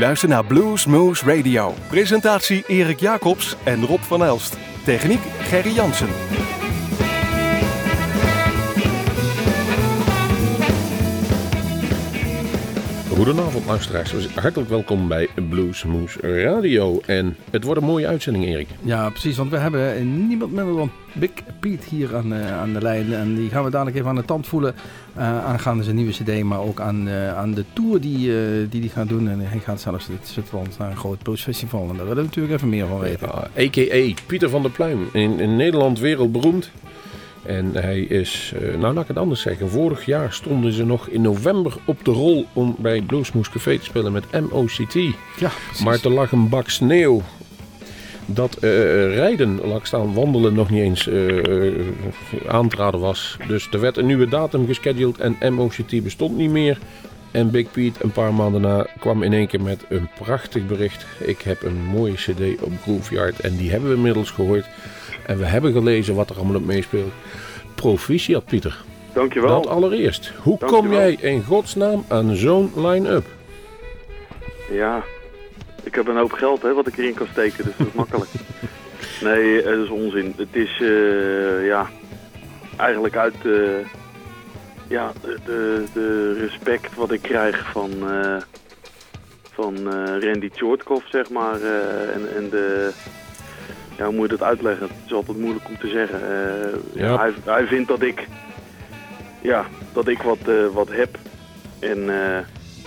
U luistert naar Blues Moose Radio. Presentatie Erik Jacobs en Rob van Elst. Techniek Gerry Jansen. Goedenavond luisteraars, hartelijk welkom bij Blues Moose Radio. En het wordt een mooie uitzending Erik. Ja precies, want we hebben niemand minder dan Big Pete hier aan, uh, aan de lijn. En die gaan we dadelijk even aan de tand voelen uh, aangaande zijn nieuwe cd. Maar ook aan, uh, aan de tour die die, die gaat doen. En hij gaat zelfs in Zwitserland naar een groot bluesfestival. En daar willen we natuurlijk even meer van weten. A.k.a. Pieter van der Pluim, in, in Nederland wereldberoemd. En hij is, nou laat ik het anders zeggen, vorig jaar stonden ze nog in november op de rol om bij Bluesmoes Café te spelen met MOCT. Ja, maar er lag een bak sneeuw. Dat uh, rijden, laat staan, wandelen nog niet eens uh, aantraden was. Dus er werd een nieuwe datum gescheduled en MOCT bestond niet meer. En Big Pete een paar maanden na kwam in één keer met een prachtig bericht. Ik heb een mooie cd op Grooveyard en die hebben we inmiddels gehoord. En we hebben gelezen wat er allemaal op meespeelt. Proficiat, Pieter. Dankjewel. Dat allereerst. Hoe Dankjewel. kom jij in godsnaam aan zo'n line-up? Ja, ik heb een hoop geld hè, wat ik erin kan steken, dus dat is makkelijk. Nee, dat is onzin. Het is, uh, ja, eigenlijk uit uh, ja, de, de, de, respect wat ik krijg van, uh, van Randy Tjortkov, zeg maar. en, en de, ja, hoe moet je dat uitleggen? Het is altijd moeilijk om te zeggen. Ja, hij, hij vindt dat ik, ja, dat ik wat, wat heb. En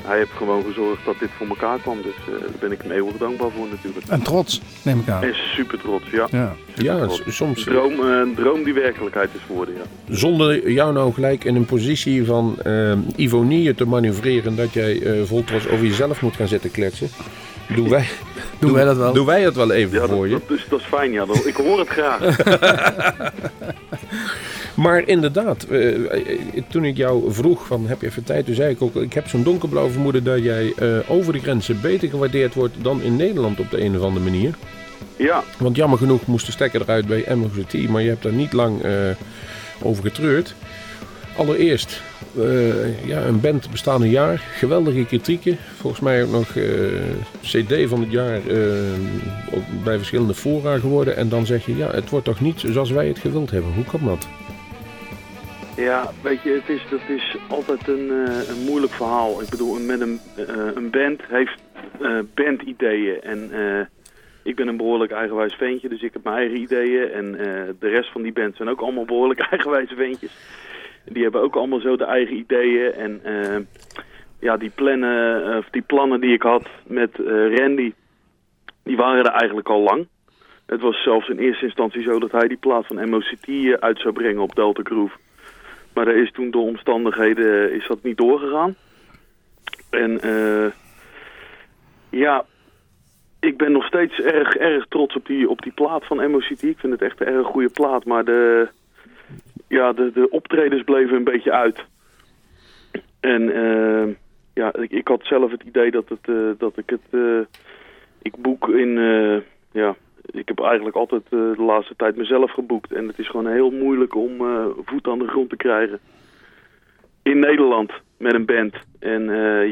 hij heeft gewoon gezorgd dat dit voor elkaar kwam. Dus uh, daar ben ik hem eeuwig dankbaar voor natuurlijk. En trots, neem ik aan. En super trots, ja. Ja, ja soms... Een droom, uh, een droom die werkelijkheid is geworden, ja. Zonder jou nou gelijk in een positie van uh, ironie te manoeuvreren... dat jij vol trots over jezelf moet gaan zitten kletsen... Doen wij, doen, doen wij dat wel? Doen wij het wel even ja, voor dat, je? Dat, dus, dat is fijn, ja. Dat, ik hoor het graag. Maar inderdaad, uh, toen ik jou vroeg van heb je even tijd, toen zei ik ook, ik heb zo'n donkerblauw vermoeden dat jij uh, over de grenzen beter gewaardeerd wordt dan in Nederland op de een of andere manier. Ja. Want jammer genoeg moest de stekker eruit bij MOCT, maar je hebt daar niet lang uh, over getreurd. Allereerst, ja, een band bestaat een jaar, geweldige kritieken. Volgens mij ook nog CD van het jaar bij verschillende fora geworden. En dan zeg je, ja, het wordt toch niet zoals wij het gewild hebben. Hoe kan dat? Ja, weet je, het is, dat is altijd een, uh, een moeilijk verhaal. Ik bedoel, met een, uh, een band heeft uh, bandideeën. En ik ben een behoorlijk eigenwijs ventje, dus ik heb mijn eigen ideeën. En de rest van die band zijn ook allemaal behoorlijk eigenwijze ventjes. Die hebben ook allemaal zo de eigen ideeën. En ja, die plannen, of die plannen die ik had met Randy, die waren er eigenlijk al lang. Het was zelfs in eerste instantie zo dat hij die plaat van MOCT uit zou brengen op Delta Groove. Maar er is toen door omstandigheden is dat niet doorgegaan. En uh, ja, ik ben nog steeds erg, erg trots op die, op die plaat van MOCT. Ik vind het echt een erg goede plaat. Maar de, ja, de, de optredens bleven een beetje uit. En uh, ja, ik, ik had zelf het idee dat, het, uh, dat ik het... ik boek in... ja, ik heb eigenlijk altijd de laatste tijd mezelf geboekt. En het is gewoon heel moeilijk om voet aan de grond te krijgen. In Nederland met een band. En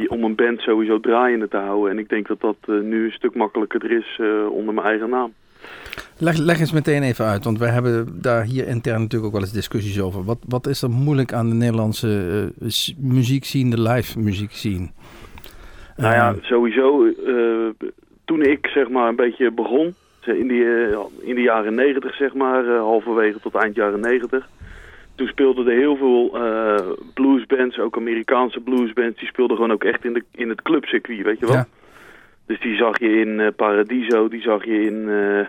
om een band sowieso draaiende te houden. En ik denk dat dat nu een stuk makkelijker is onder mijn eigen naam. Leg, leg eens meteen even uit, want wij hebben daar hier intern natuurlijk ook wel eens discussies over. Wat, wat is er moeilijk aan de Nederlandse muziek zien, de live muziek zien? Nou ja, sowieso. toen ik zeg maar een beetje begon, in, die, in de jaren negentig, zeg maar, halverwege tot eind jaren negentig. Toen speelden er heel veel bluesbands, ook Amerikaanse bluesbands, die speelden gewoon ook echt in, de, in het clubcircuit, weet je wel. Ja. Dus die zag je in uh, Paradiso, die zag je in... Uh,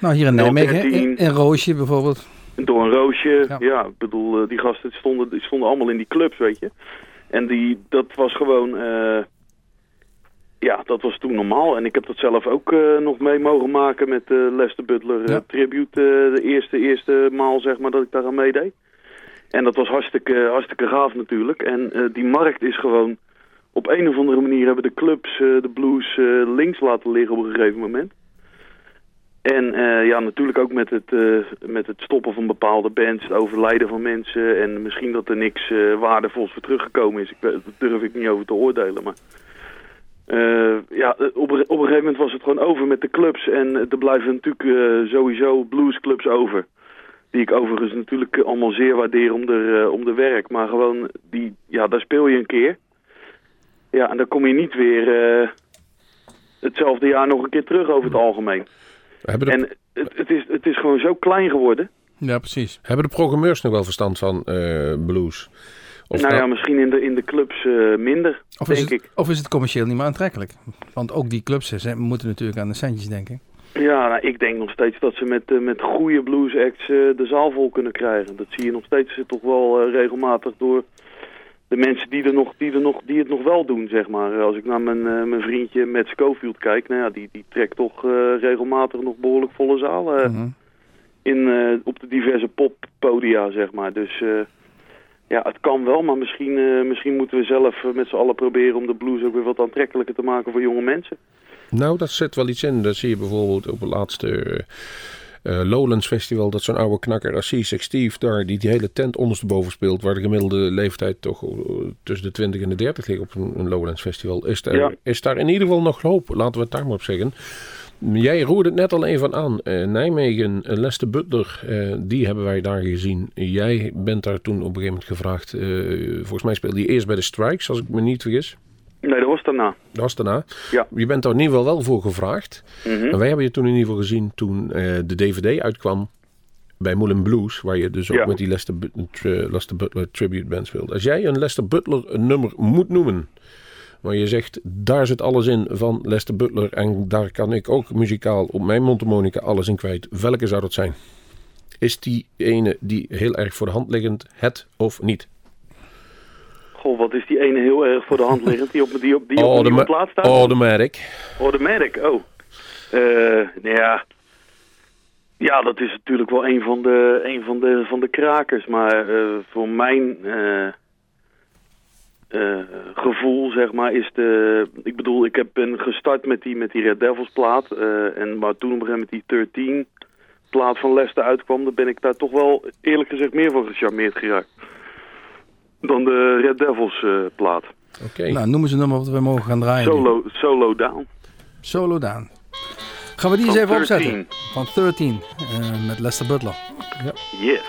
nou, hier in Nijmegen, in, in Roosje bijvoorbeeld. Door een Roosje, ja. ja ik bedoel, die gasten stonden, die stonden allemaal in die clubs, weet je. En die, dat was gewoon ja, dat was toen normaal. En ik heb dat zelf ook uh, nog mee mogen maken met uh, Lester Butler Ja. Tribute. de eerste, eerste maal zeg maar dat ik daar aan meedeed. En dat was hartstikke, hartstikke gaaf natuurlijk. En die markt is gewoon... Op een of andere manier hebben de clubs de blues links laten liggen op een gegeven moment. En ja, natuurlijk ook met het, met het stoppen van bepaalde bands, het overlijden van mensen. En misschien dat er niks waardevols voor teruggekomen is. Ik, daar durf ik niet over te oordelen, maar... Eh, ja, op, op een gegeven moment was het gewoon over met de clubs. En er blijven natuurlijk eh, sowieso bluesclubs over. Die ik overigens natuurlijk eh, allemaal zeer waardeer om de, eh, om de werk. Maar gewoon, die, ja, daar speel je een keer. Ja, en dan kom je niet weer eh, hetzelfde jaar nog een keer terug over het algemeen. De, En het, het, is, het is gewoon zo klein geworden. Ja, precies. hebben de programmeurs nog wel verstand van eh, blues? Of nou ja, misschien in de, in de clubs eh, minder, Of is, denk het, ik. of is het commercieel niet meer aantrekkelijk? Want ook die clubs ze moeten natuurlijk aan de centjes denken. Ja, nou, ik denk nog steeds dat ze met, met goede blues acts eh, de zaal vol kunnen krijgen. Dat zie je nog steeds toch wel eh, regelmatig door de mensen die, er nog, die, er nog, die het nog wel doen, zeg maar. Als ik naar mijn, eh, mijn vriendje Matt Schofield kijk, nou ja, die, die trekt toch eh, regelmatig nog behoorlijk volle zalen Mhm. in, eh, op de diverse poppodia, zeg maar. Dus eh, ja, het kan wel, maar misschien, eh, misschien moeten we zelf eh, met z'n allen proberen om de blues ook weer wat aantrekkelijker te maken voor jonge mensen. Nou, dat zit wel iets in. Dat zie je bijvoorbeeld op het laatste eh, Lowlands Festival. Dat zo'n oude knakker als C6 Steve daar, die die hele tent ondersteboven speelt. Waar de gemiddelde leeftijd toch eh, tussen de 20 en de 30 ligt op een, een Lowlands Festival. Is daar, Ja. is daar in ieder geval nog hoop. Laten we het daar maar op zeggen. Jij roerde het net al even aan. Eh, Nijmegen, Lester Butler, die hebben wij daar gezien. Jij bent daar toen op een gegeven moment gevraagd. volgens mij speelde je eerst bij de Strikes, als ik me niet vergis. Nee, dat was daarna. Dat was daarna. Ja. Je bent daar in ieder geval wel voor gevraagd. Mhm. En wij hebben je toen in ieder geval gezien toen eh, de DVD uitkwam bij Moulin Blues, waar je dus ook Ja. met die Lester, Butler tribute band speelt. Als jij een Lester Butler een nummer moet noemen, waar je zegt, daar zit alles in van Lester Butler en daar kan ik ook muzikaal op mijn mondharmonica alles in kwijt. Welke zou dat zijn? Is die ene die heel erg voor de hand liggend, het of niet? Goh, wat is die ene heel erg voor de hand liggend die op, die op, die op Oh, de nieuwe ma- plaats staat? Automatic. Automatic, oh. Eh, nou ja. Ja, dat is natuurlijk wel een van de, een van de, van de krakers. Maar eh, voor mijn eh, gevoel, zeg maar, is de... Ik bedoel, ik heb ben gestart met die, met die Red Devils plaat. en maar toen op een gegeven moment die 13 plaat van Leicester uitkwam... dan ben ik daar toch wel eerlijk gezegd meer van gecharmeerd geraakt. Dan de Red Devils eh, plaat. Oké. Nou, noemen ze een nummer wat we mogen gaan draaien. Solo, solo Down. Solo Down. Gaan we die eens even 13. opzetten? Van 13. eh, met Lester Butler. Yes.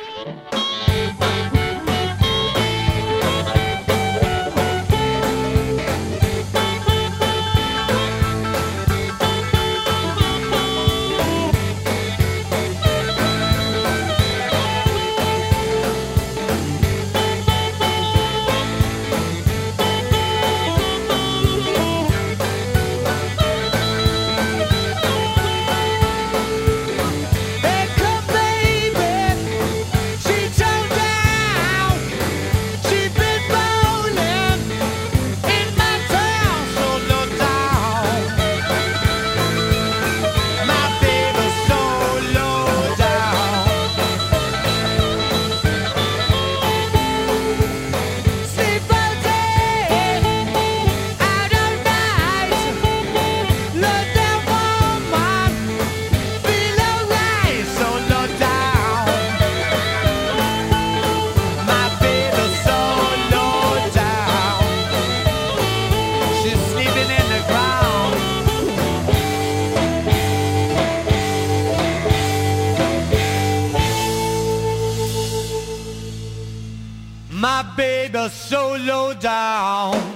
So low down.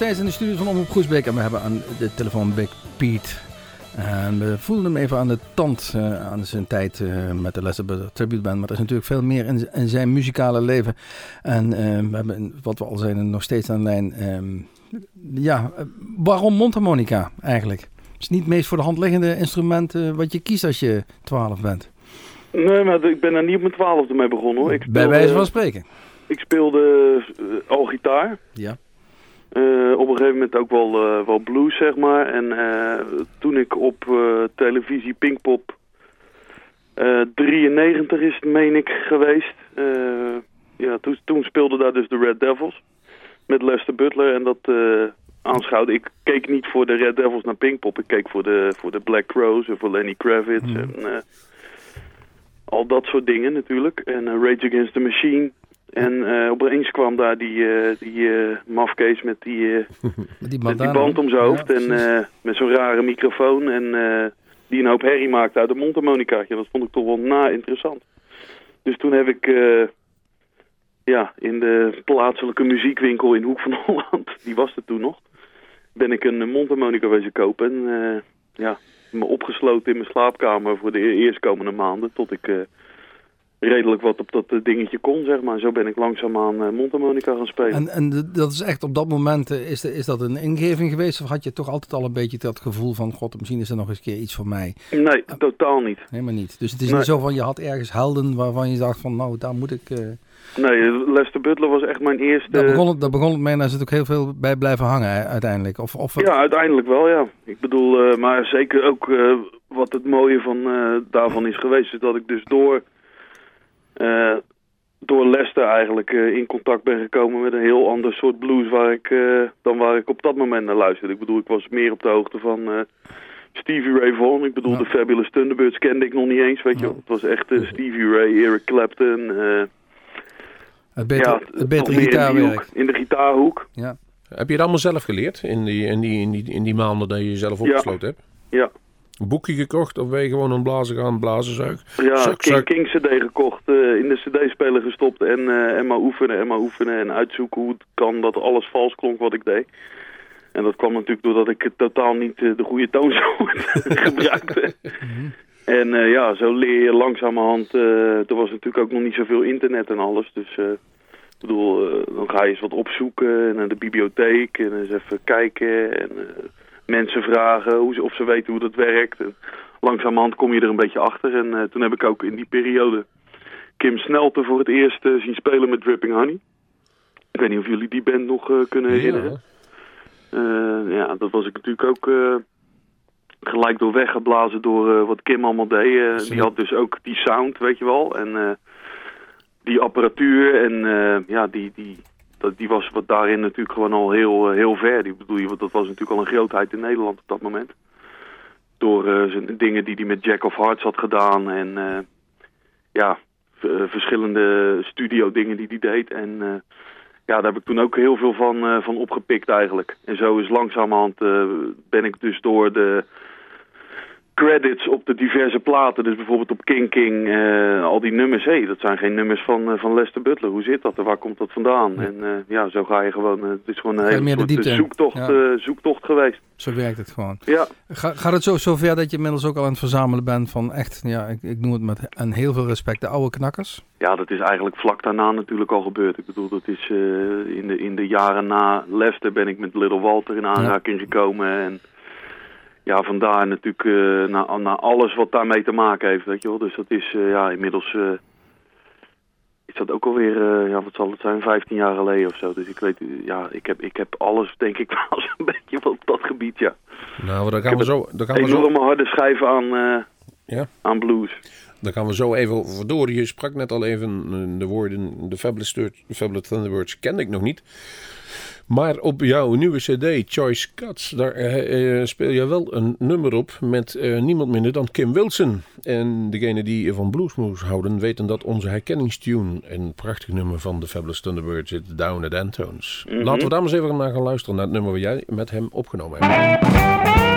Steeds in de studio van Omroep Groesbeek en we hebben aan de telefoon Big Pete. En we voelden hem even aan de tand uh, aan zijn tijd uh, met de Lester Tribute Band. Maar er is natuurlijk veel meer in, in zijn muzikale leven. En uh, we hebben, wat we al zeiden, nog steeds aan de lijn. Um, ja, waarom mondharmonica eigenlijk? Het is niet het meest voor de hand liggende instrument wat je kiest als je 12 bent. Nee, maar ik ben er niet op mijn twaalfde mee begonnen hoor. Ik speelde, Bij wijze van spreken. Ik speelde al gitaar. Ja. Uh, op een gegeven moment ook wel, uh, wel blues, zeg maar. En uh, toen ik op televisie Pinkpop 93 is het, meen ik, geweest. ja, toen, toen speelde daar dus de Red Devils met Lester Butler. En dat aanschouwde. Ik keek niet voor de Red Devils naar Pinkpop. Ik keek voor de, voor de Black Crows en voor Lenny Kravitz. Mm. En al dat soort dingen natuurlijk. En Rage Against the Machine. En uh, opeens kwam daar die, uh, die uh, mafkees met die, met, die met die band om zijn hoofd. en met zo'n rare microfoon. En die een hoop herrie maakte uit een mondharmonicaatje. Dat vond ik toch wel na interessant. Dus toen heb ik ja, in de plaatselijke muziekwinkel in Hoek van Holland, die was er toen nog, ben ik een mondharmonica wezen kopen. En ja, me opgesloten in mijn slaapkamer voor de e-, eerstkomende maanden tot ik redelijk wat op dat eh, dingetje kon, zeg maar. Zo ben ik langzaamaan uh, mondharmonica gaan spelen. En, en dat is echt op dat moment, uh, is, de, is dat een ingeving geweest? Of had je toch altijd al een beetje dat gevoel van, god, misschien is er nog eens keer iets voor mij? Nee, totaal niet. Helemaal niet. Dus het is niet zo van, je had ergens helden waarvan je dacht van, nou, daar moet ik... Uh... Nee, Lester Butler was echt mijn eerste... Daar begon het, daar begon het mee en daar zit ook heel veel bij blijven hangen uiteindelijk. Of, of Ja, uiteindelijk wel, ja. Ik bedoel, maar zeker ook wat het mooie van daarvan is geweest, is dat ik dus door uh, door Leicester eigenlijk uh, in contact ben gekomen met een heel ander soort blues waar ik, uh, dan waar ik op dat moment naar luisterde. Ik bedoel, ik was meer op de hoogte van Stevie Ray Vaughan. Ik bedoel, ja. de Fabulous Thunderbirds kende ik nog niet eens, weet je Het was echt Stevie Ray, Eric Clapton. het beter, ja, het betere gitaarwerk. In, in de gitaarhoek. Ja. Heb je het allemaal zelf geleerd in die, in die, in die, in die maanden dat je jezelf opgesloten ja. hebt? Ja, boekje gekocht of ben je gewoon een blazen gaan blazen zuig? Ja, zak, King, King CD gekocht, uh, in de CD-speler gestopt en, uh, en maar oefenen en maar oefenen en uitzoeken hoe het kan dat alles vals klonk wat ik deed. En dat kwam natuurlijk doordat ik totaal niet uh, de goede toonsoort gebruikte. en ja, zo leer je langzamerhand, er was natuurlijk ook nog niet zoveel internet en alles, dus... Ik bedoel, dan ga je eens wat opzoeken naar de bibliotheek en eens even kijken en mensen vragen hoe ze, of ze weten hoe dat werkt. En langzamerhand kom je er een beetje achter. En uh, toen heb ik ook in die periode Kim Snelte voor het eerst uh, zien spelen met Dripping Honey. Ik weet niet of jullie die band nog uh, kunnen herinneren. Ja. ja, dat was ik natuurlijk ook gelijk door weggeblazen door wat Kim allemaal deed. die had dus ook die sound, weet je wel. En die apparatuur en ja, die, die, dat, die was wat daarin natuurlijk gewoon al heel, heel ver. Die bedoel je, want dat was natuurlijk al een grootheid in Nederland op dat moment. Door uh, zijn dingen die hij met Jack of Hearts had gedaan en uh, ja, verschillende studio dingen die hij deed. En ja, daar heb ik toen ook heel veel van, van opgepikt eigenlijk. En zo is langzamerhand ben ik dus door de credits op de diverse platen. Dus bijvoorbeeld op King King, uh, al die nummers. Hé, hey, dat zijn geen nummers van, uh, van Lester Butler. Hoe zit dat en waar komt dat vandaan? Ja. En uh, ja, zo ga je gewoon... het is gewoon een hele soort zoektocht, ja. zoektocht geweest. Zo werkt het gewoon. Ja. Ga, gaat het zo zover dat je inmiddels ook al aan het verzamelen bent van echt, ja, ik, ik noem het met een heel veel respect, de oude knakkers? Ja, dat is eigenlijk vlak daarna natuurlijk al gebeurd. Ik bedoel, dat is in, de, in de jaren na Lester ben ik met Little Walter in aanraking gekomen en ja, vandaar natuurlijk uh, naar, naar alles wat daarmee te maken heeft, weet je wel. Dus dat is uh, ja, inmiddels... Uh, is dat ook alweer, ja, wat zal het zijn, 15 jaar geleden of zo. Dus ik weet, ja, ik heb, ik heb alles, denk ik, wel een beetje op dat gebied, ja. Nou, dan gaan we zo... Dan gaan we zo... harde schijven aan, ja? aan blues. Dan gaan we zo even door. Je sprak net al even de woorden, de Fabulous Thunderbirds kende ik nog niet. Maar op jouw nieuwe cd, Choice Cuts, daar uh, speel je wel een nummer op met uh, niemand minder dan Kim Wilson. En degene die van bluesmoes houden weten dat onze herkenningstune, een prachtig nummer van de Fabulous Thunderbirds, is Down at Antones. Mm -hmm. Laten we daar maar eens even naar gaan luisteren naar het nummer wat jij met hem opgenomen hebt.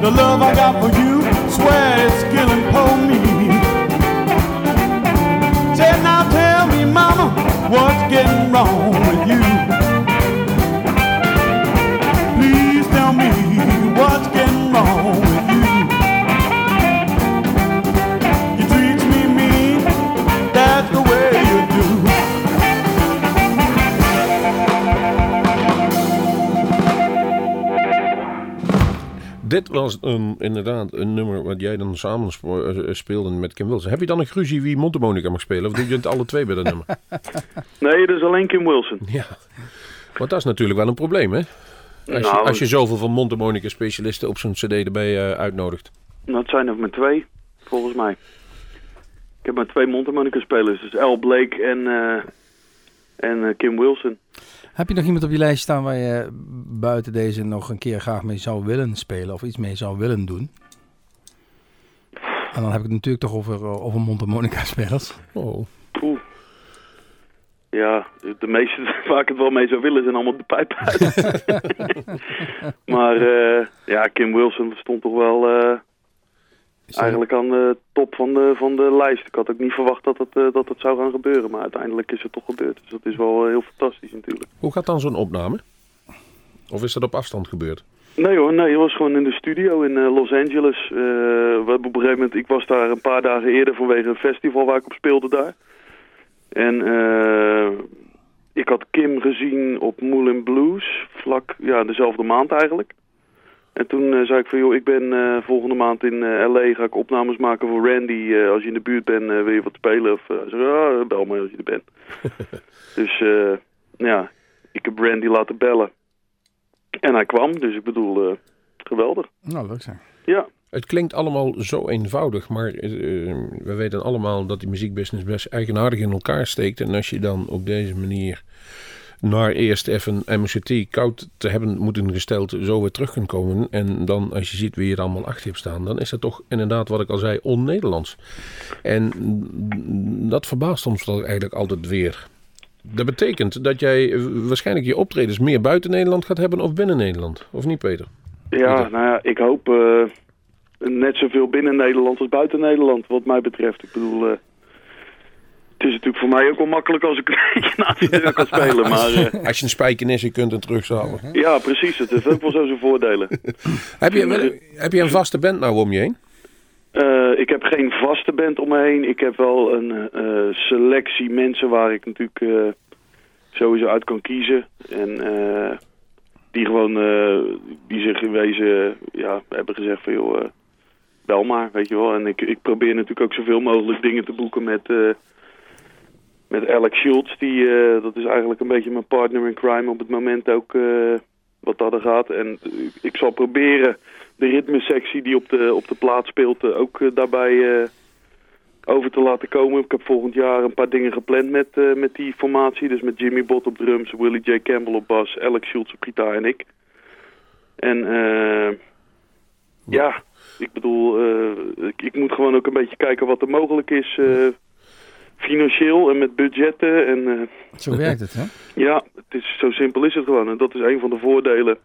The love I got for you, swear it's killing poor me. Said now tell me, mama, what's getting wrong Dit was een, inderdaad een nummer wat jij dan samen eh, speelde met Kim Wilson. Heb je dan een gruzie wie mondharmonica mag spelen? Of doe je het alle twee bij dat nummer? Nee, dat is alleen Kim Wilson. Ja. Want dat is natuurlijk wel een probleem, hè? Als, je, Nou, als je zoveel van mondharmonica specialisten op zo'n cd erbij eh, uitnodigt. Nou, het zijn er maar twee, volgens mij. Ik heb maar twee mondharmonica spelers. Dus Al Blake en, eh, en Kim Wilson. Heb je nog iemand op je lijst staan waar je buiten deze nog een keer graag mee zou willen spelen of iets mee zou willen doen? En dan heb ik het natuurlijk toch over, eh, over mondharmonica spelers. Oh. Oeh. Ja, de meeste waar ik het wel mee zou willen zijn allemaal de pijp uit. maar eh, ja, Kim Wilson stond toch wel eh, eigenlijk aan de top van de, van de lijst. Ik had ook niet verwacht dat het, eh, dat het zou gaan gebeuren, maar uiteindelijk is het toch gebeurd. Dus dat is wel eh, heel fantastisch natuurlijk. Hoe gaat dan zo'n opname? Of is dat op afstand gebeurd? Nee hoor, nee, het was gewoon in de studio in eh, Los Angeles. We hebben op een gegeven moment, ik was daar een paar dagen eerder vanwege een festival waar ik op speelde daar. En ik had Kim gezien op Moulin Blues, vlak, ja, dezelfde maand eigenlijk. En toen eh, zei ik van, joh, ik ben eh, volgende maand in eh, L.A. ga ik opnames maken voor Randy. Eh, als je in de buurt bent, eh, wil je wat spelen? Of, uh, zei, ja, bel me als je er bent. dus eh, ja, ik heb Randy laten bellen. En hij kwam, dus ik bedoel, eh, geweldig. Nou, leuk zijn. Ja, Het klinkt allemaal zo eenvoudig, maar eh, we weten allemaal dat die muziekbusiness best eigenaardig in elkaar steekt. En als je dan op deze manier naar eerst even MCT koud te hebben moeten gesteld, zo weer terug kunt komen. En dan als je ziet wie je er allemaal achter hebt staan, dan is dat toch inderdaad wat ik al zei, on-Nederlands. En dat verbaast ons toch eigenlijk altijd weer. Dat betekent dat jij waarschijnlijk je optredens meer buiten Nederland gaat hebben of binnen Nederland. Of niet, Peter? ja Peter. nou ja, ik hoop eh, net zoveel binnen Nederland als buiten Nederland, wat mij betreft. Ik bedoel, eh, het is natuurlijk voor mij ook wel makkelijk als ik een beetje naast de deur kan spelen. Maar eh, Als je een spijkenissen kunt en terugzalen. ja, precies, het heeft ook wel zo zijn voordelen. Heb je, wel- heb je een vaste band nou om je heen? Eh, ik heb geen vaste band om me heen. Ik heb wel een eh, selectie mensen waar ik natuurlijk eh, sowieso uit kan kiezen. En eh, die gewoon, eh, die zich in wezen, ja, hebben gezegd van joh, bel maar, weet je wel. En ik, ik probeer natuurlijk ook zoveel mogelijk dingen te boeken met, eh, met Alex Schultz. Die, eh, dat is eigenlijk een beetje mijn partner in crime op het moment ook eh, wat dat er gaat. En ik zal proberen de ritmesectie die op de, op de plaat speelt eh, ook daarbij over te laten komen. Ik heb volgend jaar een paar dingen gepland met, met die formatie. Dus met Jimmy Bott op drums, Willie J. Campbell op bas, Alex Schultz op gitaar en ik. En eh, ja, ik bedoel, ik moet gewoon ook een beetje kijken wat er mogelijk is... financieel en met budgetten en eh, Zo werkt het, hè? ja, het is, zo simpel is het gewoon. En dat is een van de voordelen.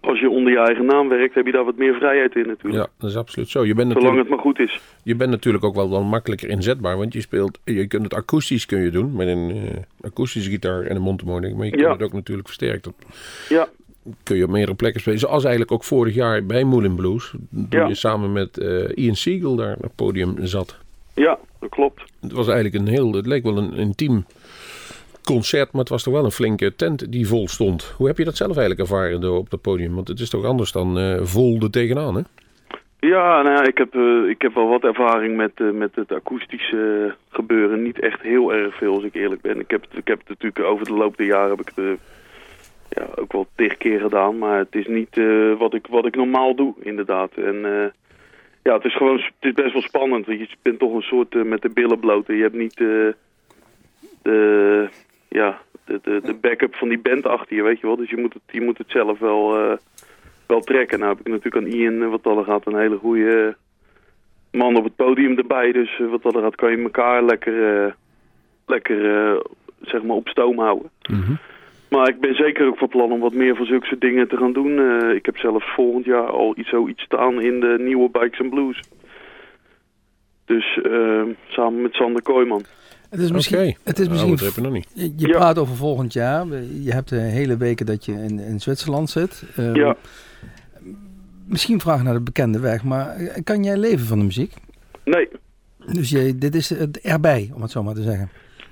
Als je onder je eigen naam werkt, heb je daar wat meer vrijheid in natuurlijk. Ja, dat is absoluut zo. Je bent, Zolang het maar goed is. je bent natuurlijk ook wel, wel makkelijker inzetbaar, want je speelt, je kunt het akoestisch kun je doen, met een eh, akoestische gitaar en een mondharmonica, maar je kunt Ja. het ook natuurlijk versterkt. Dat Ja, kun je op meerdere plekken spelen. Zoals eigenlijk ook vorig jaar bij Moulin Blues, toen Ja. je samen met eh, Ian Siegel daar op het podium zat. Ja, dat klopt. Het was eigenlijk een heel, het leek wel een intiem concert, maar het was toch wel een flinke tent die vol stond. Hoe heb je dat zelf eigenlijk ervaren op het podium? Want het is toch anders dan eh, vol er tegenaan, hè? Ja, nou ja, ik heb, eh, ik heb wel wat ervaring met, eh, met het akoestische gebeuren. Niet echt heel erg veel, als ik eerlijk ben. Ik heb, het- ik heb het natuurlijk over de loop der jaren heb ik het, ja, ook wel tig keer gedaan. Maar het is niet wat, ik, wat ik normaal doe, inderdaad. En ja, het is gewoon het is best wel spannend. want Je bent toch een soort eh, met de billen bloot. Je hebt niet eh, de, ja, de, de, de backup van die band achter je, weet je wel. Dus je moet het, je moet het zelf wel... eh, wel trekken. Nou heb ik natuurlijk aan Ian, wat er gaat, een hele goede man op het podium erbij. Dus wat er gaat, kan je elkaar lekker, lekker zeg maar op stoom houden. Maar ik ben zeker ook van plan om wat meer van zulke soort dingen te gaan doen. Eh, ik heb zelfs volgend jaar al iets, zoiets staan in de nieuwe Bikes and Blues. Dus eh, samen met Sander Kooijman. Het is misschien, het is Nou, misschien nog niet. Je, je Ja. praat over volgend jaar. Je hebt de hele weken dat je in, in Zwitserland zit. Ehm, Ja. Misschien vraag naar de bekende weg, maar eh, kan jij leven van de muziek? Nee, Dus je, dit is het erbij, om het zo maar te zeggen.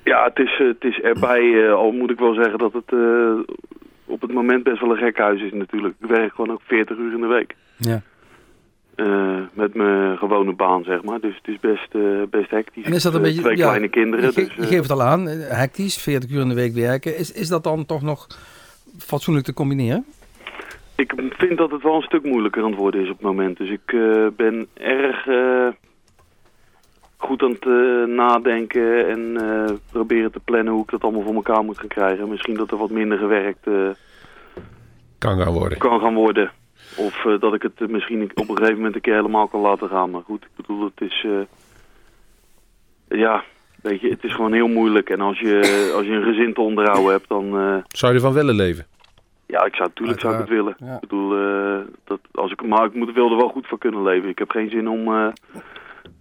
Ja, het is, eh, het is erbij. eh, al moet ik wel zeggen dat het eh, op het moment best wel een gek huis is natuurlijk. Ik werk gewoon ook 40 uur in de week. Ja. Met mijn gewone baan, zeg maar. Dus het is best, best hectisch. En is dat een beetje... Twee ja, kleine kinderen. Je, dus, je geeft het al aan, hectisch, 40 uur in de week werken. Is, is dat dan toch nog fatsoenlijk te combineren? Ik vind dat het wel een stuk moeilijker aan het worden is op het moment. Dus ik ben erg goed aan het eh, nadenken en eh, proberen te plannen hoe ik dat allemaal voor elkaar moet gaan krijgen. Misschien dat er wat minder gewerkt eh, Kan gaan worden. kan gaan worden. Of eh, dat ik het misschien op een gegeven moment een keer helemaal kan laten gaan. Maar goed, ik bedoel, het is... eh, ja, weet je, het is gewoon heel moeilijk. En als je, als je een gezin te onderhouden hebt, dan... eh, Zou je ervan willen leven? ja, ik zou, natuurlijk zou ik het willen. Ja. Ik bedoel, eh, dat, als ik, maar ik moet, wil er wel goed voor kunnen leven. Ik heb geen zin om, eh,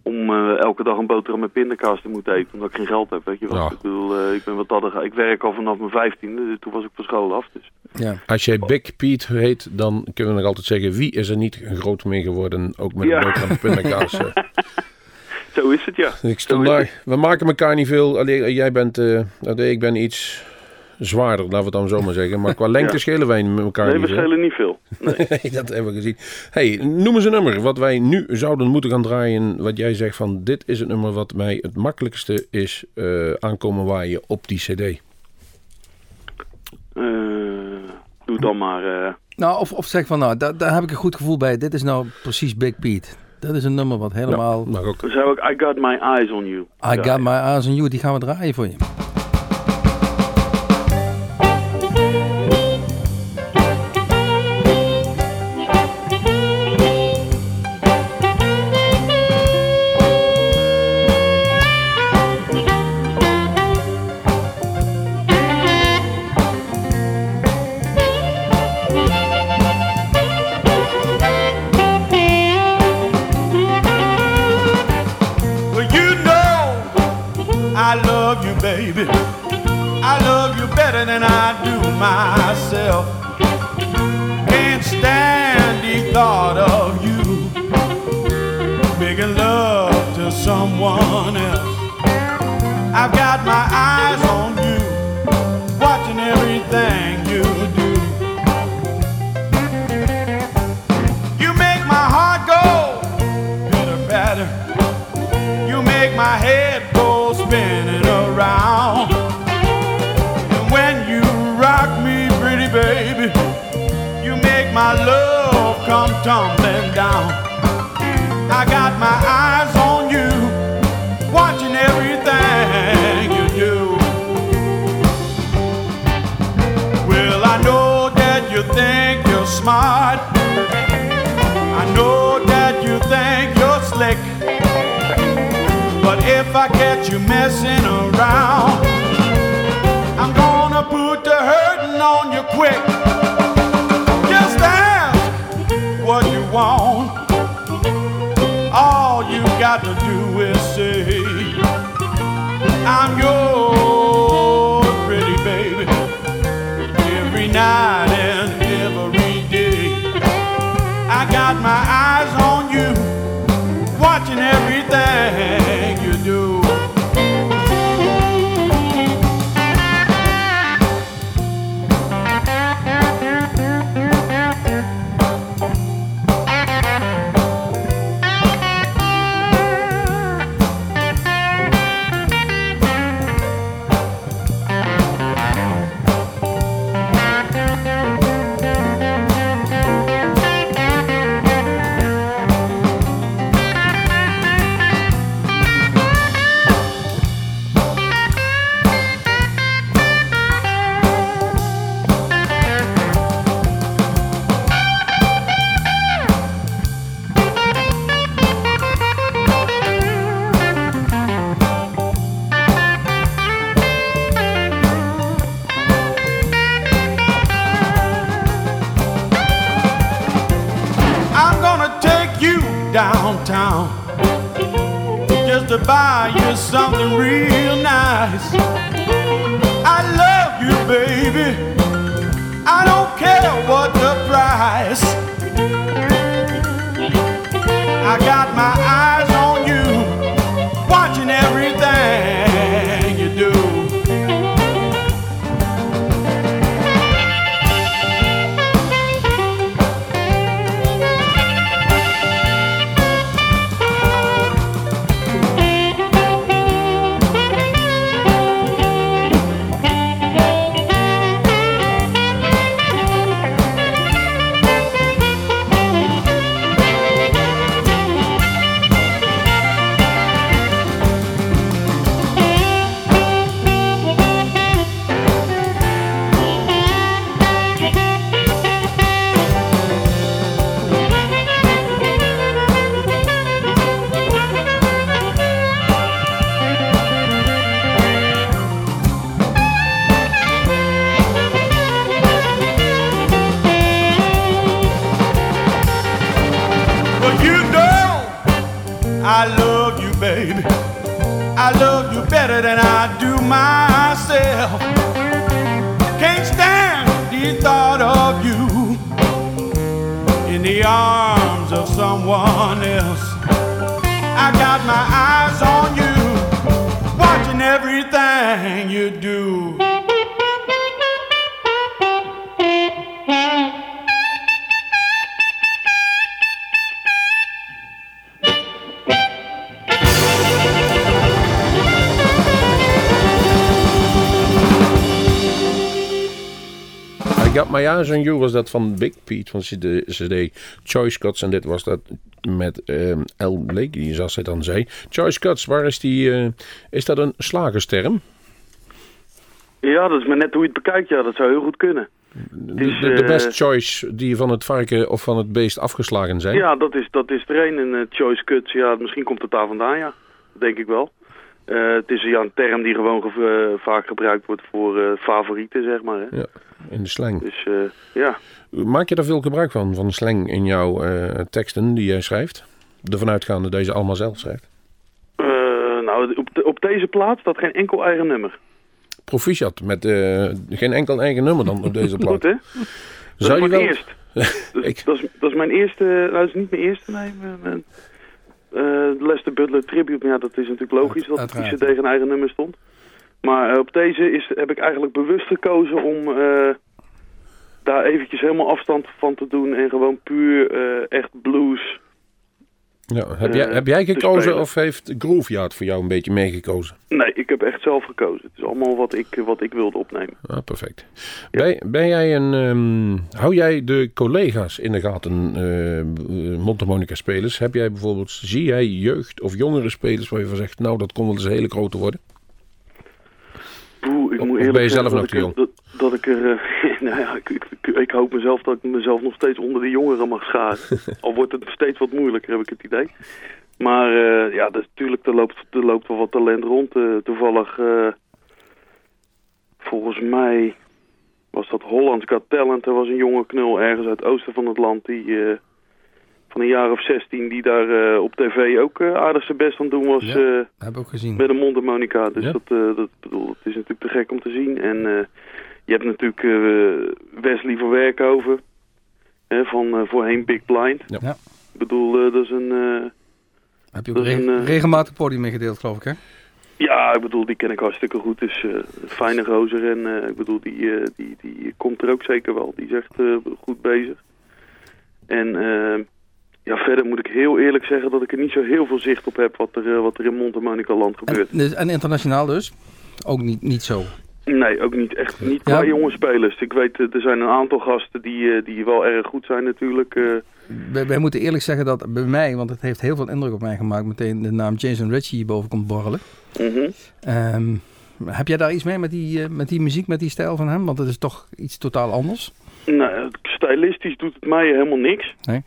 om eh, elke dag een boterham met pindakaas te moeten eten, omdat ik geen geld heb. Weet je. Ja. Ik bedoel, eh, ik ben wat dat, ik werk al vanaf mijn vijftiende, dus toen was ik van school af. Dus. Ja. Als jij Big Pete heet, dan kunnen we nog altijd zeggen... wie is er niet groot mee geworden, ook met Ja. een boterham en pindakaas. eh. Zo is het, ja. Ik stond daar, we maken elkaar niet veel. Alleen jij bent, ik ben iets zwaarder, laten we het dan zo maar zeggen. Maar qua lengte Ja. schelen wij met elkaar Nee, niet we veel. schelen niet veel. Nee. Nee, dat hebben we gezien. Hey, noem eens een nummer wat wij nu zouden moeten gaan draaien. Wat jij zegt van dit is het nummer wat mij het makkelijkste is eh, aankomen waaien op die cd. Eh, doe dan maar. eh, Nou, of, of zeg van, nou, daar, daar heb ik een goed gevoel bij. Dit is nou precies Big Pete. Dat is een nummer wat helemaal... Mag ook. dan zou ik I Got My Eyes On You. I got my eyes on you, die gaan we draaien voor je. I smart. I know that you think you're slick. But if I catch you messing around, I'm gonna put the hurting on you quick. Just ask what you want. All you got to do is say, I'm yours, pretty baby. Every night got my eyes on you, watching everything you do. Better than I do myself. Can't stand the thought of you in the arms of someone else. I got my eyes on you, watching everything you do. Got My Eyes on You was dat van Big Pete van de CD Choice Cuts. En dit was dat met ehm L. Blakey, zoals hij dan zei. Choice Cuts, waar is die? eh, is dat een slagersterm? Ja, dat is maar net hoe je het bekijkt. Ja, dat zou heel goed kunnen. De, is, de, de eh, best choice die van het varken of van het beest afgeslagen zijn? Ja, dat is, dat is er een. Een eh, choice cuts, ja, misschien komt het daar vandaan, ja. Dat denk ik wel. Eh, het is ja, een term die gewoon ge- eh, vaak gebruikt wordt voor eh, favorieten, zeg maar. Hè? Ja, in de slang. Dus ja. Maak je daar veel gebruik van, van slang in jouw teksten die jij schrijft? Ervan uitgaande dat je ze allemaal zelf schrijft. Nou, op, de- op deze plaats staat geen enkel eigen nummer. Proficiat, met geen enkel eigen nummer dan op deze plaat. Goed, hè? Dat Zou is je wel... het eerst. Ik- dat, is, dat is mijn eerste... Nou, dat is niet mijn eerste, nee. Mijn, mijn, eh, Lester Butler Tribute, ja, dat is natuurlijk logisch dat Uiteraard. cd geen eigen nummer stond. Maar eh, op deze is, heb ik eigenlijk bewust gekozen om eh, daar eventjes helemaal afstand van te doen en gewoon puur echt blues Ja, heb, jij, eh, heb jij gekozen of heeft Grooveyard voor jou een beetje meegekozen? Nee, ik heb echt zelf gekozen. Het is allemaal wat ik, wat ik wilde opnemen. Ah, perfect. Ben, ben jij een, ehm, hou jij de collega's in de gaten, eh mondharmonica spelers? Heb jij bijvoorbeeld, zie jij jeugd of jongere spelers waar je van zegt, nou dat kon wel eens een hele grote worden? Oeh, ik Of- moet of eerlijk ben je zelf nog te jong? Dat, dat ik er... eh, nou ja, ik, ik, ik, hoop mezelf dat ik mezelf nog steeds onder de jongeren mag scharen. Al wordt het steeds wat moeilijker, heb ik het idee. Maar eh, ja, dus, natuurlijk, er loopt, er loopt wel wat talent rond. Eh, toevallig, volgens mij was dat Hollands Got Talent. Er was een jonge knul ergens uit het oosten van het land die... van een jaar of 16 die daar op tv ook aardig zijn best aan het doen was. Ja. Dat heb ik ook gezien. met een mondharmonica. Dus Ja. dat, dat, bedoel, het is natuurlijk te gek om te zien. En je hebt natuurlijk eh, Wesley van Werkhoven. Hè, van eh, voorheen Big Blind. Ja. Ja. Ik bedoel, eh, dat is een... eh, Heb je ook reg- een, regelmatig podium meegedeeld, geloof ik, hè? ja, ik bedoel, die ken ik hartstikke goed. Dus eh, een fijne gozer. En eh, ik bedoel, die, eh, die, die komt er ook zeker wel. Die is echt eh, goed bezig. En ja, verder moet ik heel eerlijk zeggen dat ik er niet zo heel veel zicht op heb wat er, wat er in Montemonica land En, gebeurt. dus- en internationaal dus? Ook niet, niet zo. Nee, ook niet echt. Niet Ja. qua jonge spelers. Ik weet, eh, er zijn een aantal gasten die, eh, die wel erg goed zijn natuurlijk. eh. Wij, wij moeten eerlijk zeggen dat bij mij, want het heeft heel veel indruk op mij gemaakt, meteen de naam Jason Ritchie hierboven komt borrelen. mhm. Ehm, heb jij daar iets mee met die, met die muziek, met die stijl van hem? Want het is toch iets totaal anders. Nou, stylistisch doet het mij helemaal niks. Nee.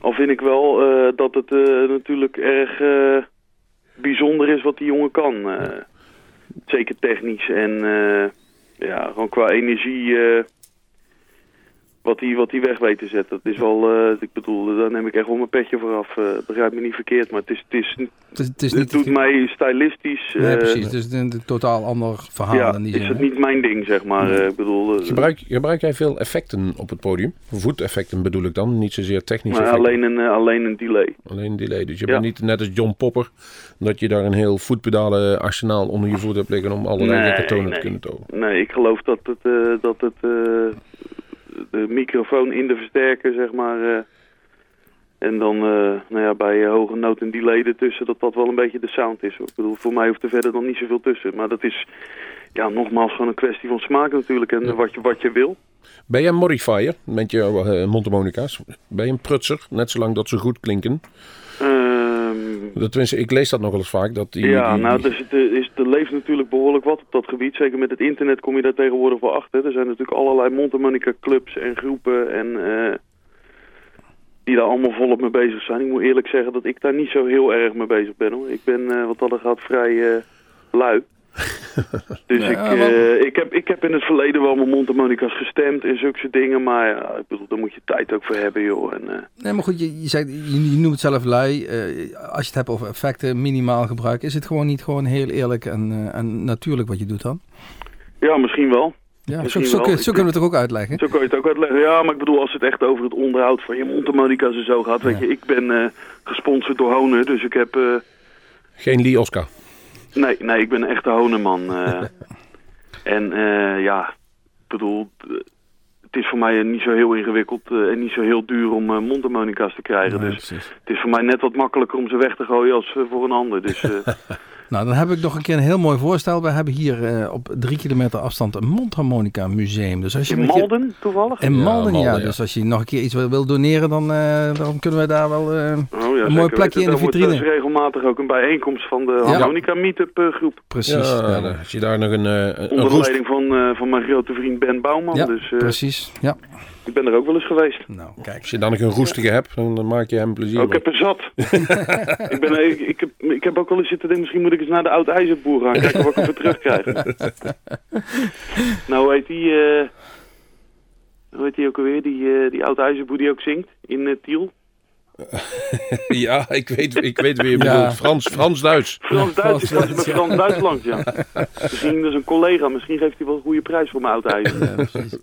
Al vind ik wel dat het natuurlijk erg bijzonder is wat die jongen kan. eh. Zeker technisch en eh, ja, gewoon qua energie eh, wat hij wat hij weg weet te zetten. Dat is wel, eh, ik bedoel, daar neem ik echt wel mijn petje voor af. eh, begrijp me niet verkeerd, maar het is, het is, Het, is, het is het niet... doet mij stylistisch. Nee, eh, precies. Het is een, een totaal ander verhaal ja, in die is zin. het hè? niet mijn ding, zeg maar. Eh, ik bedoel, Gebruik, gebruik jij veel effecten op het podium? Voeteffecten bedoel ik dan, niet zozeer technische maar effecten. alleen een, alleen een delay. Alleen delay. Dus je Ja. bent niet net als John Popper, dat je daar een heel voetpedalen arsenaal onder je voet hebt liggen om allerlei Nee, tonen te nee. kunnen tonen. Nee, ik geloof dat het, eh, dat het eh, de microfoon in de versterker, zeg maar... eh, en dan eh, nou ja, bij eh, hoge noot en delay ertussen, dat dat wel een beetje de sound is. hoor. Ik bedoel, voor mij hoeft er verder dan niet zoveel tussen. Maar dat is, ja, nogmaals gewoon een kwestie van smaak natuurlijk. En Ja. wat, je, wat je wil. Ben je een modifier met je uh, mondharmonica's? Ben je een prutser, net zolang dat ze goed klinken? Tenminste, ik lees dat nog wel eens vaak. Dat die, ja, die- nou, dus het, eh, is, er leeft natuurlijk behoorlijk wat op dat gebied. Zeker met het internet kom je daar tegenwoordig wel achter. Er zijn natuurlijk allerlei mondharmonica clubs en groepen en eh, die daar allemaal volop mee bezig zijn. Ik moet eerlijk zeggen dat ik daar niet zo heel erg mee bezig ben. Hoor. Ik ben eh, wat dat er gaat vrij lui. Dus Ja, ik, eh, ik, heb, ik heb in het verleden wel mijn mondharmonica's gestemd en zulke soort dingen. Maar ja, ik bedoel, daar moet je tijd ook voor hebben, joh. En, eh, Nee, maar goed, je, je, zegt, je, je noemt het zelf lui. Eh, als je het hebt over effecten, minimaal gebruik, is het gewoon niet gewoon heel eerlijk en, eh, en natuurlijk wat je doet dan? ja, misschien wel. Ja, zo, Misschien zo, wel. zo kunnen we het er ook uitleggen. Zo kan je het ook uitleggen. Ja, maar ik bedoel, als het echt over het onderhoud van je mondharmonica's en zo gaat. Weet je, ik ben eh, gesponsord door Honer, dus ik heb... eh, Geen Lee Oscar. Nee, nee, ik ben een echte Honerman. eh. en eh, ja, ik bedoel, het is voor mij niet zo heel ingewikkeld eh, en niet zo heel duur om mondharmonica's te krijgen. Dus precies. het is voor mij net wat makkelijker om ze weg te gooien als voor een ander. Dus Nou, dan heb ik nog een keer een heel mooi voorstel. We hebben hier eh, op drie kilometer afstand een mondharmonica museum. Dus als je in keer- Malden toevallig? In Ja, Malden, ja. Malden, ja. Dus als je nog een keer iets wil, wil doneren, dan, eh, dan kunnen we daar wel... eh, Oh, ja, een mooi plekje in de vitrine. dus regelmatig ook een bijeenkomst van de harmonica meetup eh, groep. precies. Ja, Ja, nou, als je daar nog een, eh, een, Onder roest... leiding van, eh, van mijn grote vriend Ben Bouwman. Ja, dus eh, precies. Ja. Ik ben er ook wel eens geweest. Nou, kijk. Als je dan nog een roestige hebt, dan, maak je hem plezier. Oh, ik heb er zat. ik, ben, ik, ik, heb, ik heb ook wel eens zitten denken, misschien moet ik eens naar de oud ijzerboer gaan. Kijken wat ik ervoor terugkrijg. nou, hoe heet die... eh hoe heet die ook alweer? Die, eh, die oud ijzerboer die ook zingt in eh, Tiel. Ja, ik weet, ik weet wie je Ja. bedoelt. Frans, Frans-Duits. Frans-Duits, ik was bij Frans-Duitsland, ja. Misschien, dat is een collega, misschien geeft hij wel een goede prijs voor mijn oud ijzer. Ja, precies.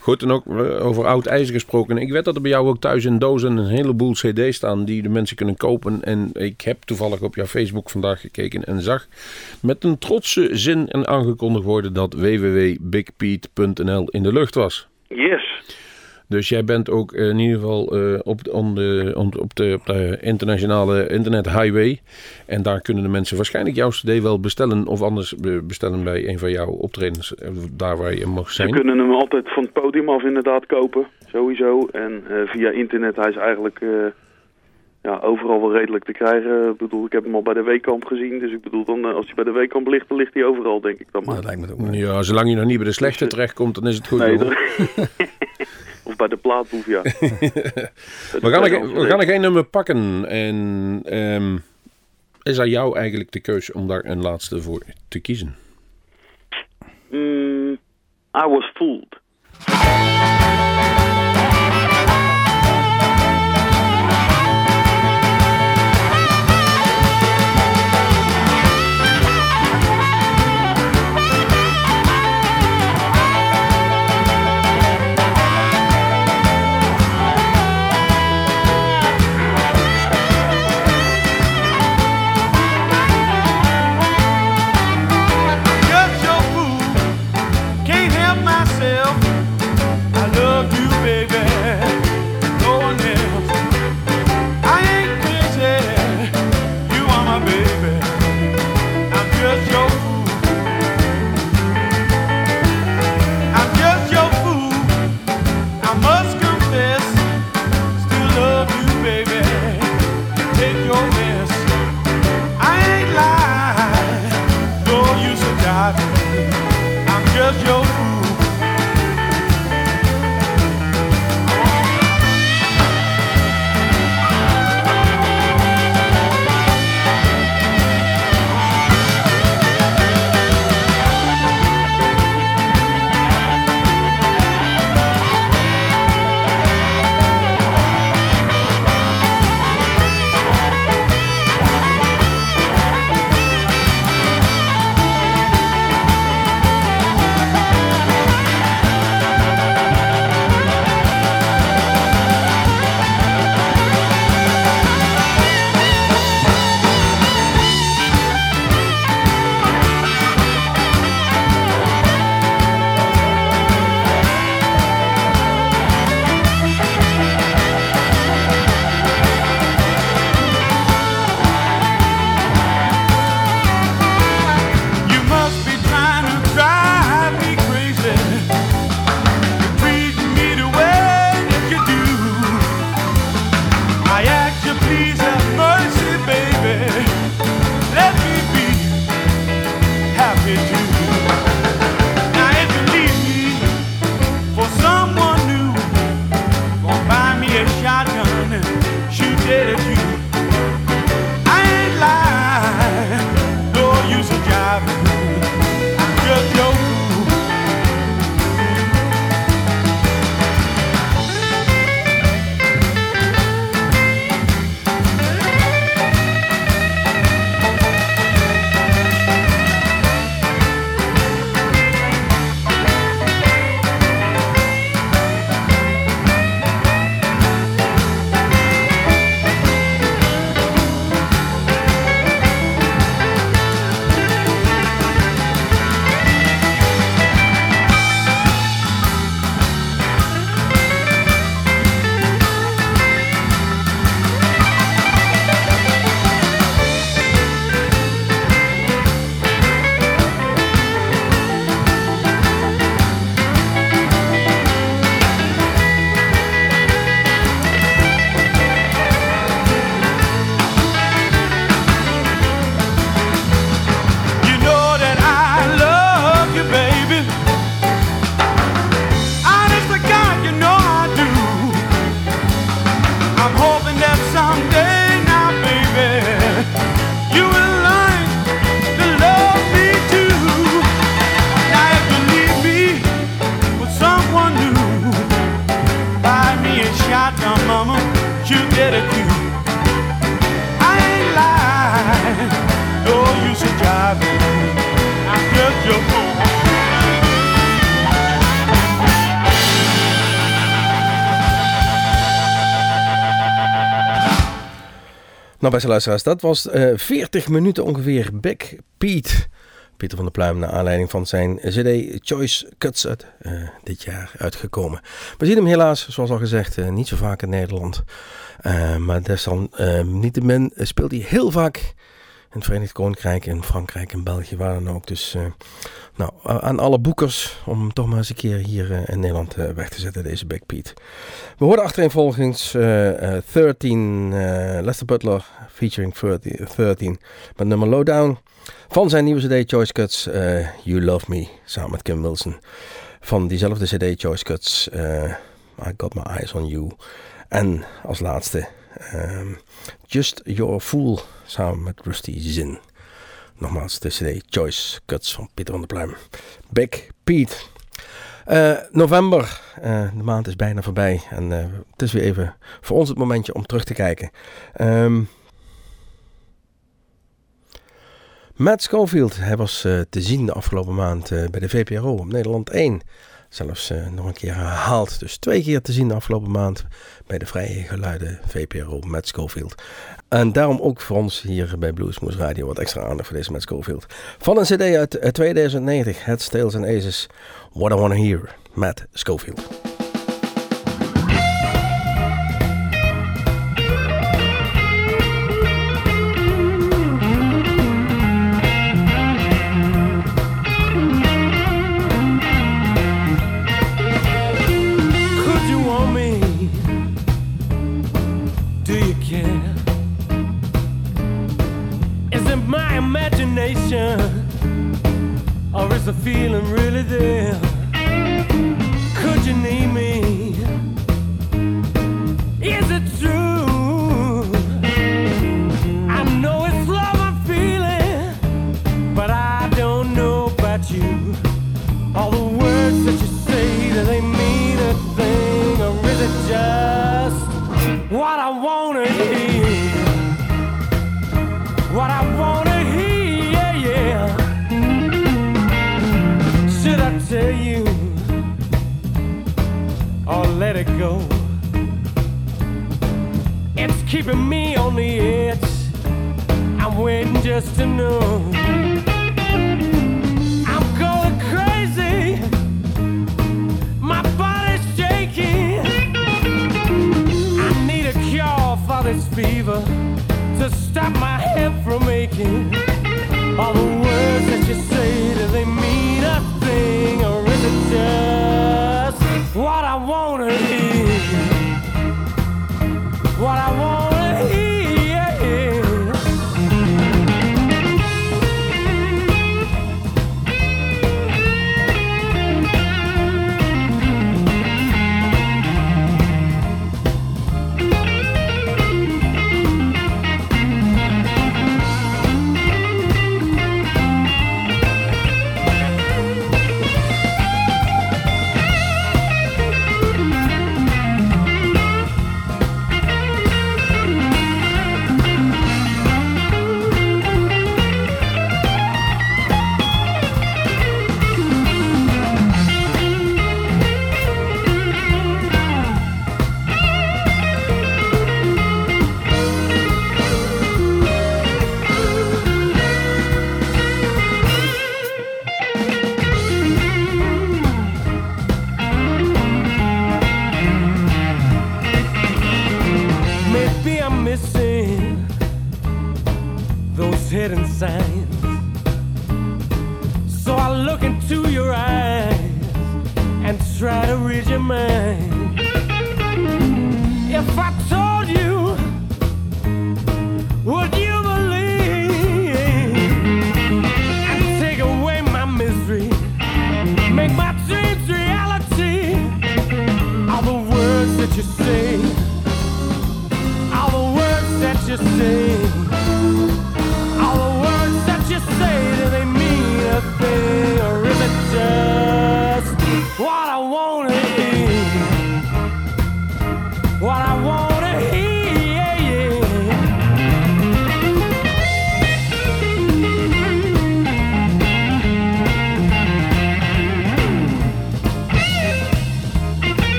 Goed, en ook eh, over oud ijzer gesproken. Ik weet dat er bij jou ook thuis in dozen een heleboel cd's staan die de mensen kunnen kopen. En ik heb toevallig op jouw Facebook vandaag gekeken en zag met een trotse zin en aangekondigd worden dat www.bigpete.nl in de lucht was. Yes. Dus jij bent ook eh, in ieder geval eh, op, on de, on- op, de, op de internationale internet highway. En daar kunnen de mensen waarschijnlijk jouw cd wel bestellen. Of anders be- bestellen bij een van jouw optredens. eh, Daar waar je mag Ze zijn. kunnen hem altijd van het podium af inderdaad kopen, sowieso. En eh, via internet, hij is eigenlijk eh, ja, overal wel redelijk te krijgen. Ik bedoel, ik heb hem al bij de Weekamp gezien. Dus ik bedoel, dan, als hij bij de Weekamp ligt, dan ligt hij overal, denk ik dan maar. Dat lijkt me ook. Ja, zolang je nog niet bij de slechte terechtkomt, dan is het goed. Nee, of bij de plaatboef, ja. We gaan, er, we gaan er geen nummer pakken. En ehm, is aan jou eigenlijk de keus om daar een laatste voor te kiezen. Mm, I was fooled. Just your. Nou, beste luisteraars, dat was eh 40 minuten ongeveer Back Pete Pieter van der Pluim naar aanleiding van zijn CD Choice Cuts uit eh, dit jaar uitgekomen. We zien hem helaas, zoals al gezegd, eh, niet zo vaak in Nederland. Uh, maar desalniettemin speelt hij heel vaak in het Verenigd Koninkrijk, in Frankrijk, in België, waar dan ook. Dus nou, aan alle boekers om toch maar eens een keer hier in Nederland weg te zetten, deze Big Pete. We hoorden achtereenvolgens 13 Lester Butler featuring 13 met nummer Lowdown. Van zijn nieuwe CD Choice Cuts, uh, You Love Me, samen met Kim Wilson. Van diezelfde CD Choice Cuts, uh, I Got My Eyes On You. En als laatste, um, Just Your Fool, samen met Rusty Zin. Nogmaals, de Choice Cuts van Pieter van der Pluim. Big Pete. Uh, november, uh, de maand is bijna voorbij en uh, het is weer even voor ons het momentje om terug te kijken. Um, Matt Schofield, hij was te zien de afgelopen maand bij de VPRO op Nederland 1. Zelfs uh, nog een keer herhaald. Dus twee keer te zien de afgelopen maand bij de Vrije Geluiden VPRO, Matt Schofield. En daarom ook voor ons hier bij Bluesmoose Radio wat extra aandacht voor deze Matt Schofield. Van een cd uit 2090, Heads, Tails and Aces, What I Wanna Hear, Matt Schofield. Or is the feeling really there? Keeping me on the edge. I'm waiting just to know. I'm going crazy. My body's shaking. I need a cure for this fever to stop my head from aching. All the words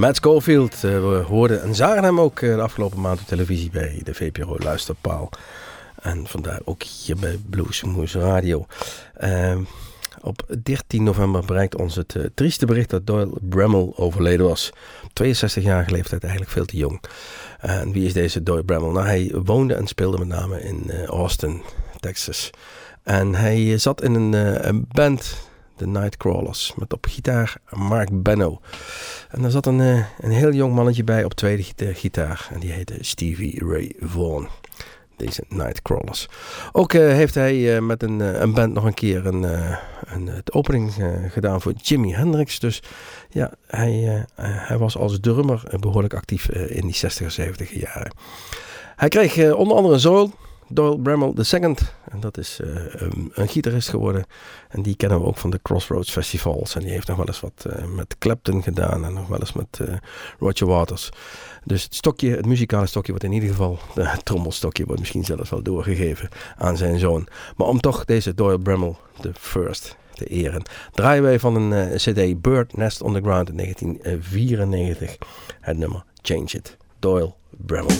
Matt Schofield. Eh, we hoorden en zagen hem ook eh, de afgelopen maand op televisie bij de VPRO Luisterpaal. En vandaar ook hier bij Bluesmoes Radio. Ehm, op 13 november bereikt ons het eh, trieste bericht dat Doyle Bremmel overleden was. 62-jarige leeftijd, eigenlijk veel te jong. En wie is deze Doyle Bremmel? Nou, hij woonde en speelde met name in Austin, Texas. En hij zat in een, een band, de Nightcrawlers, met op gitaar Mark Benno. En daar zat een, eh, een heel jong mannetje bij op tweede gita- gitaar. En die heette Stevie Ray Vaughan. Deze Nightcrawlers. Ook eh, heeft hij eh, met een, een band nog een keer een, een, het opening gedaan voor Jimi Hendrix. Dus ja, hij, hij was als drummer eh, behoorlijk actief in die 60er, 70er jaren. Hij kreeg onder andere een zoon, Doyle Bremmel II. En dat is eh, een, een gitarist geworden. En die kennen we ook van de Crossroads Festivals. En die heeft nog wel eens wat eh, met Clapton gedaan. En nog wel eens met eh, Roger Waters. Dus het stokje, het muzikale stokje wordt in ieder geval, het trommelstokje wordt misschien zelfs wel doorgegeven aan zijn zoon. Maar om toch deze Doyle Bremmel de first te eren, draaien wij van een cd Bird Nest on the Ground in 1994 het nummer Change It. Doyle Bremmel.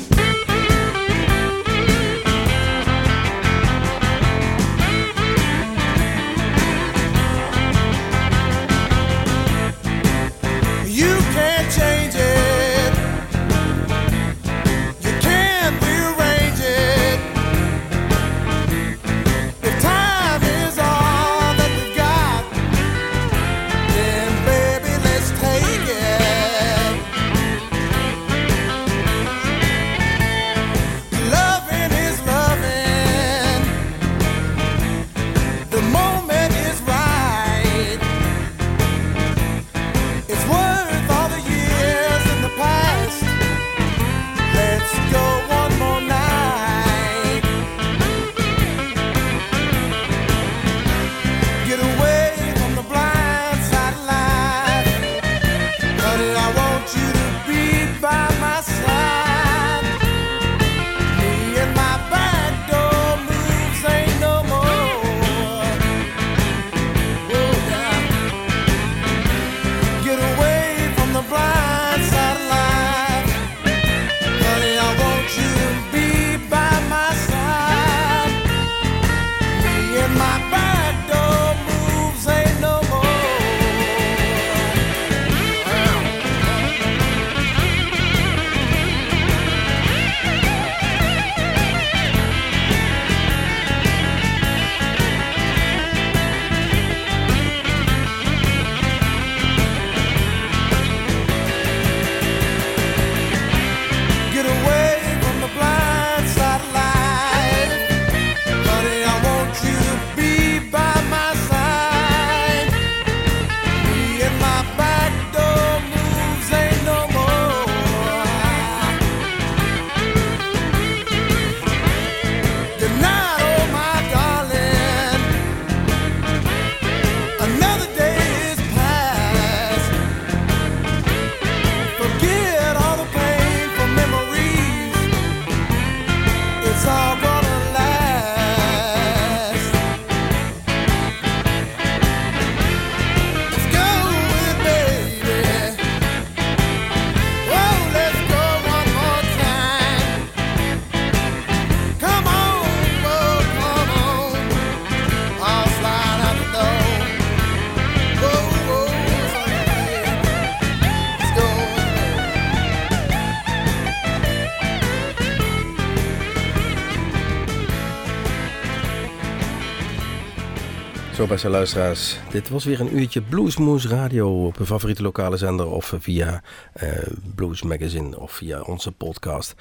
Beste luisteraars. Dit was weer een uurtje Bluesmoose Radio op uw favoriete lokale zender of via eh, Blues Magazine of via onze podcast.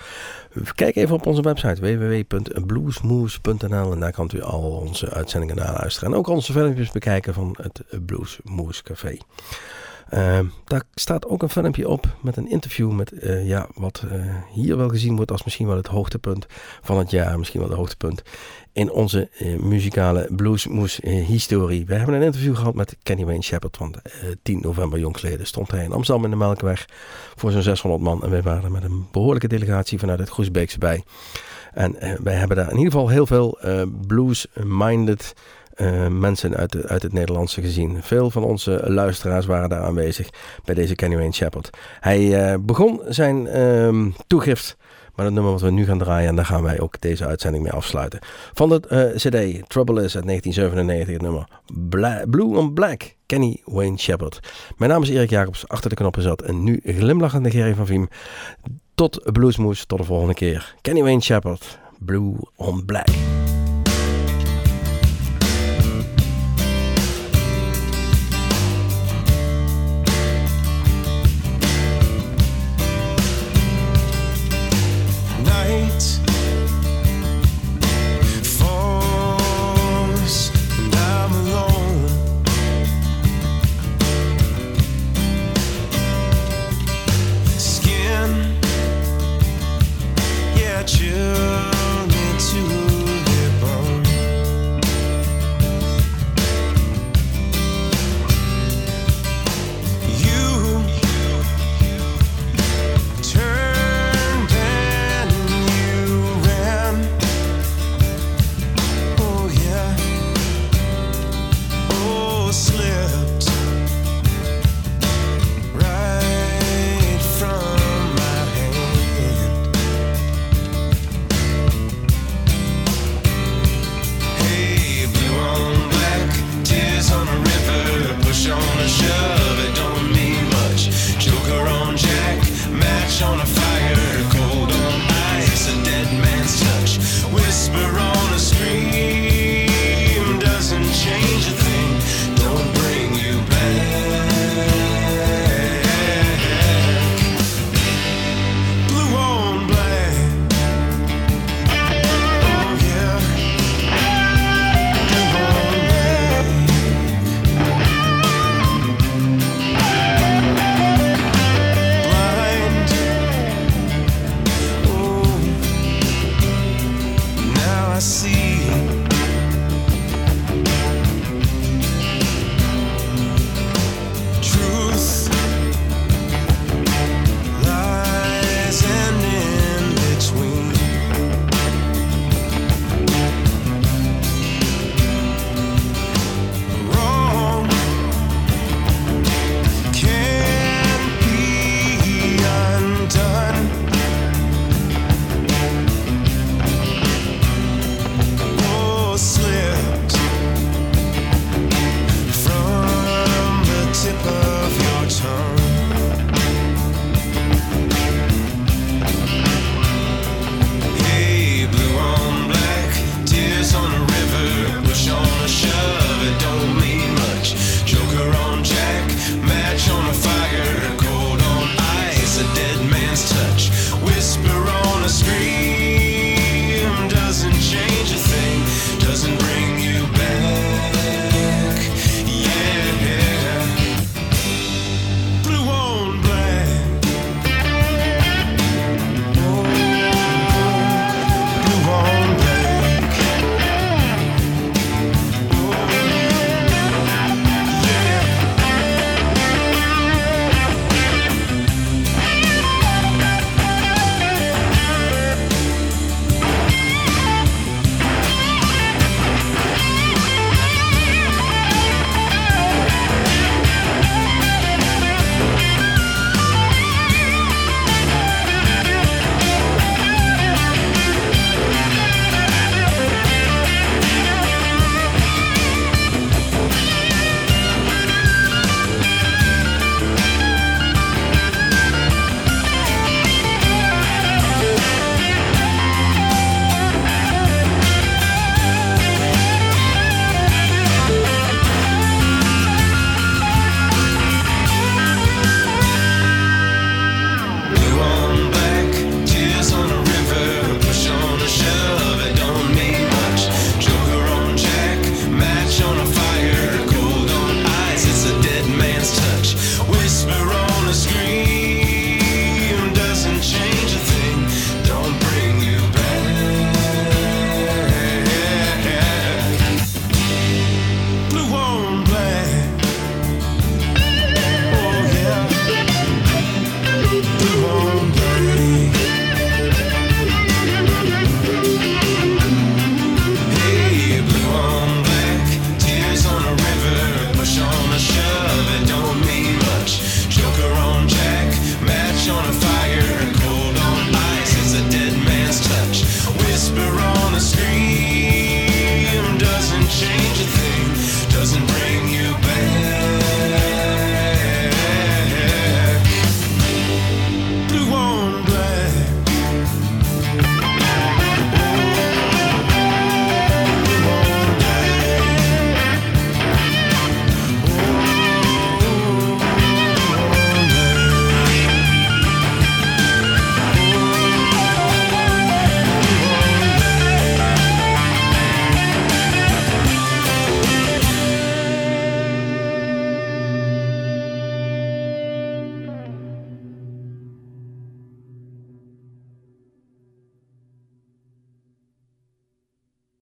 Kijk even op onze website www.bluesmoose.nl en daar kunt u al onze uitzendingen naluisteren. En ook onze filmpjes bekijken van het Bluesmoose Café. Eh, daar staat ook een filmpje op met een interview met eh, ja, wat eh, hier wel gezien wordt als misschien wel het hoogtepunt van het jaar. Misschien wel het hoogtepunt in onze eh, muzikale bluesmoes eh, historie. We hebben een interview gehad met Kenny Wayne Shepherd. Want eh, 10 november jongsleden stond hij in Amsterdam in de Melkweg voor zo'n 600 man. En wij waren met een behoorlijke delegatie vanuit het Groesbeekse bij. En eh, wij hebben daar in ieder geval heel veel eh, blues-minded eh, mensen uit, uit het Nederlandse gezien. Veel van onze luisteraars waren daar aanwezig bij deze Kenny Wayne Shepherd. Hij eh, begon zijn ehm, toegift maar het nummer wat we nu gaan draaien, en daar gaan wij ook deze uitzending mee afsluiten. Van de eh, CD Trouble Is uit 1997, het nummer Blue on Black, Kenny Wayne Shepherd. Mijn naam is Erik Jacobs, achter de knoppen zat en nu glimlachende Gerry van Viem. Tot Bluesmoes, tot de volgende keer. Kenny Wayne Shepherd, Blue on Black.